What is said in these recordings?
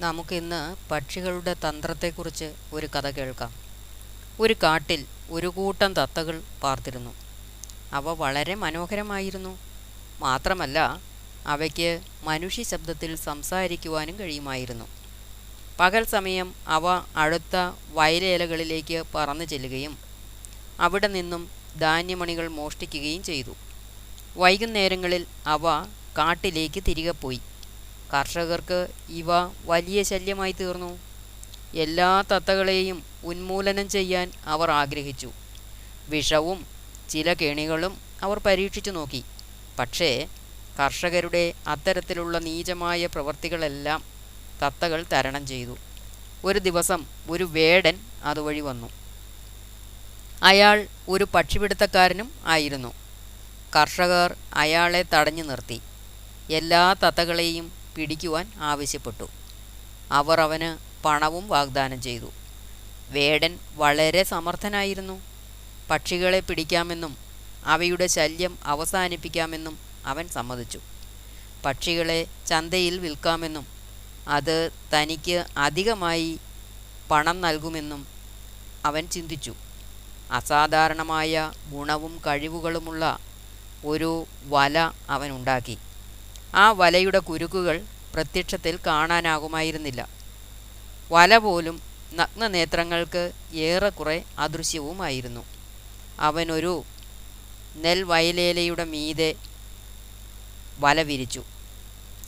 നമുക്കിന്ന് പക്ഷികളുടെ തന്ത്രത്തെക്കുറിച്ച് ഒരു കഥ കേൾക്കാം. ഒരു കാട്ടിൽ ഒരു കൂട്ടം തത്തകൾ പാർത്തിരുന്നു. അവ വളരെ മനോഹരമായിരുന്നു. മാത്രമല്ല അവയ്ക്ക് മനുഷ്യ ശബ്ദത്തിൽ സംസാരിക്കുവാനും കഴിയുമായിരുന്നു. പകൽ സമയം അവ അടുത്ത വയലേലകളിലേക്ക് പറന്നു ചെല്ലുകയും അവിടെ നിന്നും ധാന്യമണികൾ മോഷ്ടിക്കുകയും ചെയ്തു. വൈകുന്നേരങ്ങളിൽ അവ കാട്ടിലേക്ക് തിരികെ പോയി. കർഷകർക്ക് ഇവ വലിയ ശല്യമായി തീർന്നു. എല്ലാ തത്തകളെയും ഉന്മൂലനം ചെയ്യാൻ അവർ ആഗ്രഹിച്ചു. വിഷവും ചില കെണികളും അവർ പരീക്ഷിച്ചു നോക്കി. പക്ഷേ കർഷകരുടെ അത്തരത്തിലുള്ള നീചമായ പ്രവൃത്തികളെല്ലാം തത്തകൾ തരണം ചെയ്തു. ഒരു ദിവസം ഒരു വേടൻ അതുവഴി വന്നു. അയാൾ ഒരു പക്ഷിപിടുത്തക്കാരനും ആയിരുന്നു. കർഷകർ അയാളെ തടഞ്ഞു നിർത്തി. എല്ലാ തത്തകളെയും പിടിക്കുവാൻ ആവശ്യപ്പെട്ടു. അവർ അവന് പണവും വാഗ്ദാനം ചെയ്തു. വേടൻ വളരെ സമർത്ഥനായിരുന്നു. പക്ഷികളെ പിടിക്കാമെന്നും അവയുടെ ശല്യം അവസാനിപ്പിക്കാമെന്നും അവൻ സമ്മതിച്ചു. പക്ഷികളെ ചന്തയിൽ വിൽക്കാമെന്നും അത് തനിക്ക് അധികമായി പണം നൽകുമെന്നും അവൻ ചിന്തിച്ചു. അസാധാരണമായ ഗുണവും കഴിവുകളുമുള്ള ഒരു വല അവൻ ഉണ്ടാക്കി ആ വലയുടെ കുരുക്കുകൾ പ്രത്യക്ഷത്തിൽ കാണാനാകുമായിരുന്നില്ല. വല പോലും നഗ്നനേത്രങ്ങൾക്ക് ഏറെക്കുറെ അദൃശ്യവുമായിരുന്നു. അവനൊരു നെൽവയലേലയുടെ മീതെ വല വിരിച്ചു.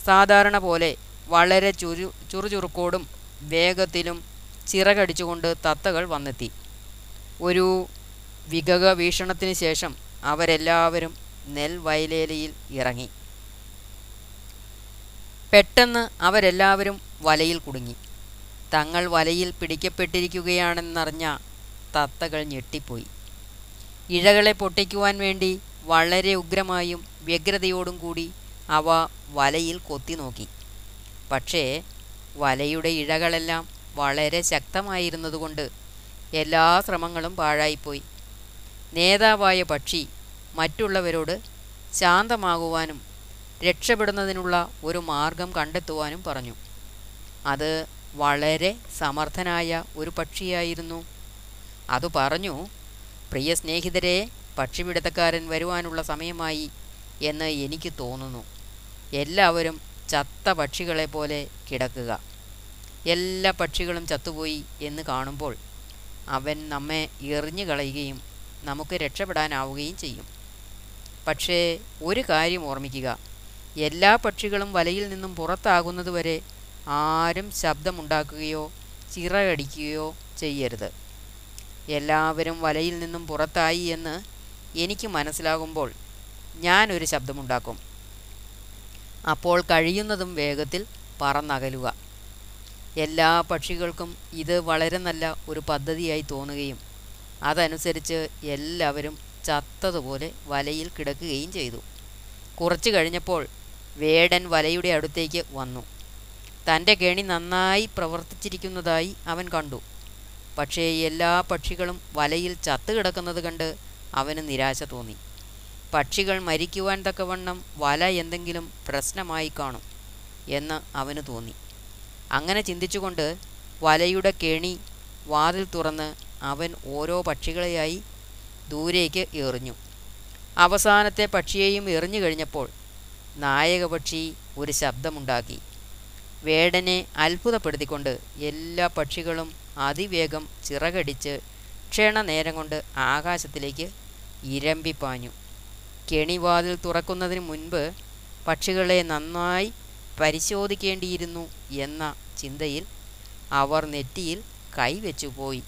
സാധാരണ പോലെ വളരെ ചുരു ചുറുചുറുക്കോടും വേഗത്തിലും ചിറകടിച്ചുകൊണ്ട് തത്തകൾ വന്നെത്തി. ഒരു വികക വീക്ഷണത്തിന് ശേഷം അവരെല്ലാവരും നെൽവയലേലയിൽ ഇറങ്ങി. പെട്ടെന്ന് അവരെല്ലാവരും വലയിൽ കുടുങ്ങി. തങ്ങൾ വലയിൽ പിടിക്കപ്പെട്ടിരിക്കുകയാണെന്നറിഞ്ഞ തത്തകൾ ഞെട്ടിപ്പോയി. ഇഴകളെ പൊട്ടിക്കുവാൻ വേണ്ടി വളരെ ഉഗ്രമായും വ്യഗ്രതയോടും കൂടി അവ വലയിൽ കൊത്തി നോക്കി. പക്ഷേ വലയുടെ ഇഴകളെല്ലാം വളരെ ശക്തമായിരുന്നതുകൊണ്ട് എല്ലാ ശ്രമങ്ങളും പാഴായിപ്പോയി. നേതാവായ പക്ഷി മറ്റുള്ളവരോട് ശാന്തമാകുവാനും രക്ഷപ്പെടുന്നതിനുള്ള ഒരു മാർഗം കണ്ടെത്തുവാനും പറഞ്ഞു. അത് വളരെ സമർത്ഥനായ ഒരു പക്ഷിയായിരുന്നു. അത് പറഞ്ഞു പ്രിയ സ്നേഹിതരെ പക്ഷിപിടുത്തക്കാരൻ വരുവാനുള്ള സമയമായി എന്ന് എനിക്ക് തോന്നുന്നു. എല്ലാവരും ചത്ത പക്ഷികളെ പോലെ കിടക്കുക. എല്ലാ പക്ഷികളും ചത്തുപോയി എന്ന് കാണുമ്പോൾ അവൻ നമ്മെ എറിഞ്ഞു കളയുകയും നമുക്ക് രക്ഷപ്പെടാനാവുകയും ചെയ്യും. പക്ഷേ ഒരു കാര്യം ഓർമ്മിക്കുക. എല്ലാ പക്ഷികളും വലയിൽ നിന്നും പുറത്താകുന്നതുവരെ ആരും ശബ്ദമുണ്ടാക്കുകയോ ചിറകടിക്കുകയോ ചെയ്യരുത്. എല്ലാവരും വലയിൽ നിന്നും പുറത്തായി എന്ന് എനിക്ക് മനസ്സിലാകുമ്പോൾ ഞാനൊരു ശബ്ദമുണ്ടാക്കും. അപ്പോൾ കഴിയുന്നതും വേഗത്തിൽ പറന്നകലുക. എല്ലാ പക്ഷികൾക്കും ഇത് വളരെ നല്ല ഒരു പദ്ധതിയായി തോന്നുകയും അതനുസരിച്ച് എല്ലാവരും ചത്തതുപോലെ വലയിൽ കിടക്കുകയും ചെയ്തു. കുറച്ചു കഴിഞ്ഞപ്പോൾ വേടൻ വലയുടെ അടുത്തേക്ക് വന്നു. തന്റെ കെണി നന്നായി പ്രവർത്തിച്ചിരിക്കുന്നതായി അവൻ കണ്ടു. പക്ഷേ എല്ലാ പക്ഷികളും വലയിൽ ചത്തുകിടക്കുന്നത് കണ്ട് അവന് നിരാശ തോന്നി. പക്ഷികൾ മരിക്കുവാൻ തക്കവണ്ണം വല എന്തെങ്കിലും പ്രശ്നമായി കാണും എന്ന് അവന് തോന്നി. അങ്ങനെ ചിന്തിച്ചുകൊണ്ട് വലയുടെ കെണി വാതിൽ തുറന്ന് അവൻ ഓരോ പക്ഷികളെയായി ദൂരേക്ക് എറിഞ്ഞു. അവസാനത്തെ പക്ഷിയെയും എറിഞ്ഞു കഴിഞ്ഞപ്പോൾ നായക പക്ഷി ഒരു ശബ്ദമുണ്ടാക്കി. വേടനെ അത്ഭുതപ്പെടുത്തിക്കൊണ്ട് എല്ലാ പക്ഷികളും അതിവേഗം ചിറകടിച്ച് ക്ഷണനേരം കൊണ്ട് ആകാശത്തിലേക്ക് ഇരമ്പിപ്പാഞ്ഞു. കെണിവാതിൽ തുറക്കുന്നതിന് മുൻപ് പക്ഷികളെ നന്നായി പരിശോധിക്കേണ്ടിയിരുന്നു എന്ന ചിന്തയിൽ അവർ നെറ്റിയിൽ കൈവച്ചു പോയി